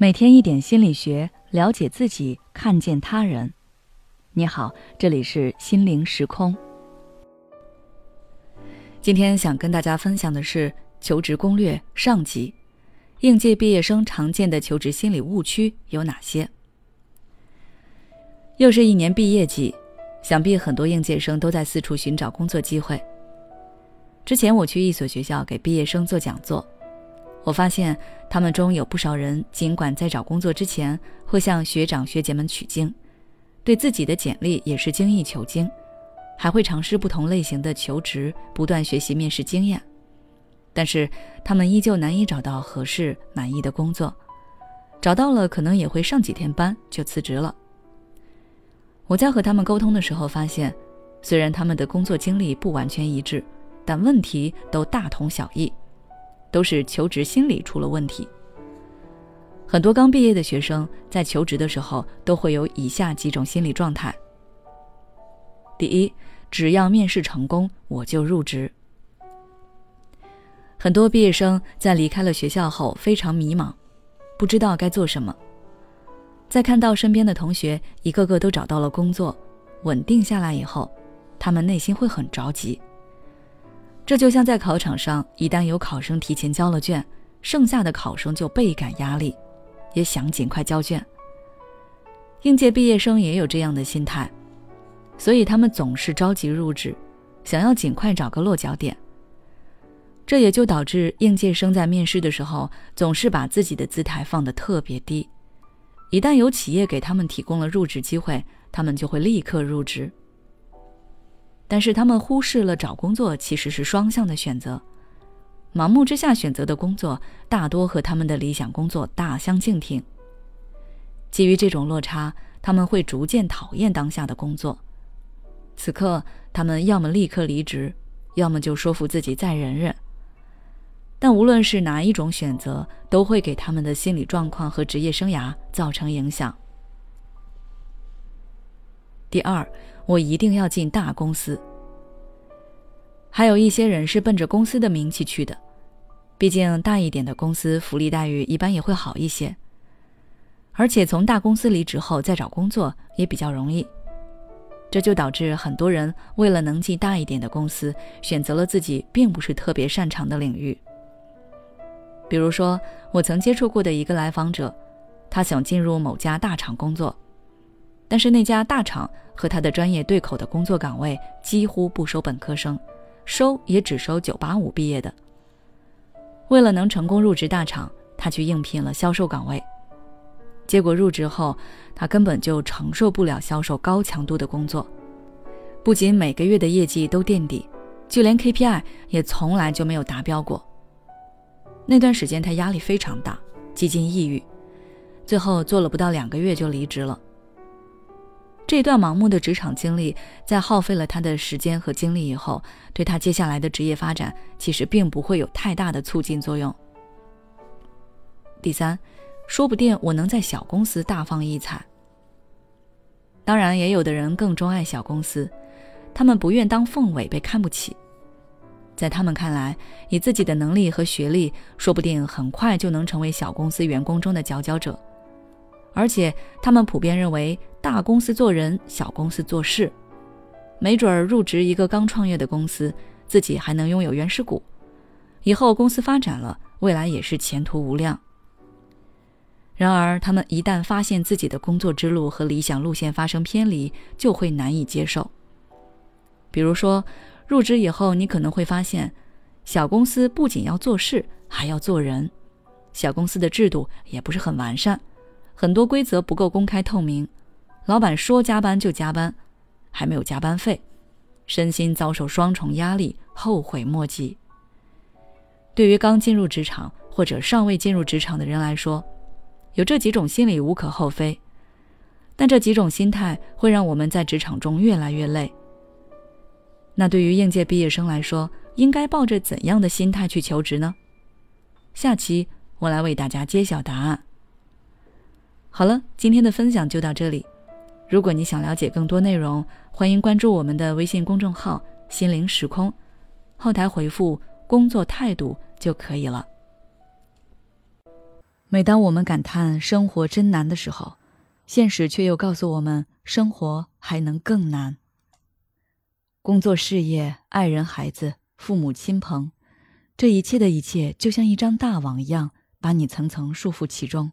每天一点心理学，了解自己，看见他人。你好，这里是心灵时空。今天想跟大家分享的是求职攻略上集。应届毕业生常见的求职心理误区有哪些？又是一年毕业季，想必很多应届生都在四处寻找工作机会。之前我去一所学校给毕业生做讲座。我发现他们中有不少人，尽管在找工作之前会向学长学姐们取经，对自己的简历也是精益求精，还会尝试不同类型的求职，不断学习面试经验，但是他们依旧难以找到合适满意的工作，找到了可能也会上几天班就辞职了。我在和他们沟通的时候发现，虽然他们的工作经历不完全一致，但问题都大同小异。都是求职心理出了问题。很多刚毕业的学生在求职的时候都会有以下几种心理状态：第一，只要面试成功，我就入职。很多毕业生在离开了学校后非常迷茫，不知道该做什么。在看到身边的同学一个个都找到了工作，稳定下来以后，他们内心会很着急。这就像在考场上，一旦有考生提前交了卷，剩下的考生就倍感压力，也想尽快交卷。应届毕业生也有这样的心态，所以他们总是着急入职，想要尽快找个落脚点。这也就导致应届生在面试的时候，总是把自己的姿态放得特别低。一旦有企业给他们提供了入职机会，他们就会立刻入职。但是他们忽视了找工作其实是双向的选择，盲目之下选择的工作大多和他们的理想工作大相径庭。基于这种落差，他们会逐渐讨厌当下的工作。此刻，他们要么立刻离职，要么就说服自己再忍忍。但无论是哪一种选择，都会给他们的心理状况和职业生涯造成影响。第二。我一定要进大公司。还有一些人是奔着公司的名气去的，毕竟大一点的公司福利待遇一般也会好一些，而且从大公司离职后再找工作也比较容易。这就导致很多人为了能进大一点的公司，选择了自己并不是特别擅长的领域。比如说，我曾接触过的一个来访者，他想进入某家大厂工作。但是那家大厂和他的专业对口的工作岗位几乎不收本科生，收也只收九八五毕业的。为了能成功入职大厂，他去应聘了销售岗位。结果入职后，他根本就承受不了销售高强度的工作，不仅每个月的业绩都垫底，就连 KPI 也从来就没有达标过。那段时间他压力非常大，几近抑郁，最后做了不到两个月就离职了。这段盲目的职场经历，在耗费了他的时间和精力以后，对他接下来的职业发展其实并不会有太大的促进作用。第三，说不定我能在小公司大放异彩。当然，也有的人更钟爱小公司，他们不愿当凤尾被看不起，在他们看来，以自己的能力和学历，说不定很快就能成为小公司员工中的佼佼者。而且他们普遍认为，大公司做人，小公司做事，没准儿入职一个刚创业的公司，自己还能拥有原始股，以后公司发展了，未来也是前途无量。然而，他们一旦发现自己的工作之路和理想路线发生偏离，就会难以接受。比如说，入职以后，你可能会发现，小公司不仅要做事，还要做人，小公司的制度也不是很完善。很多规则不够公开透明，老板说加班就加班，还没有加班费，身心遭受双重压力，后悔莫及。对于刚进入职场或者尚未进入职场的人来说，有这几种心理无可厚非，但这几种心态会让我们在职场中越来越累。那对于应届毕业生来说，应该抱着怎样的心态去求职呢？下期我来为大家揭晓答案。好了，今天的分享就到这里。如果你想了解更多内容，欢迎关注我们的微信公众号“心灵时空”，后台回复“工作态度”就可以了。每当我们感叹生活真难的时候，现实却又告诉我们，生活还能更难。工作、事业、爱人、孩子、父母亲朋，这一切的一切，就像一张大网一样，把你层层束缚其中。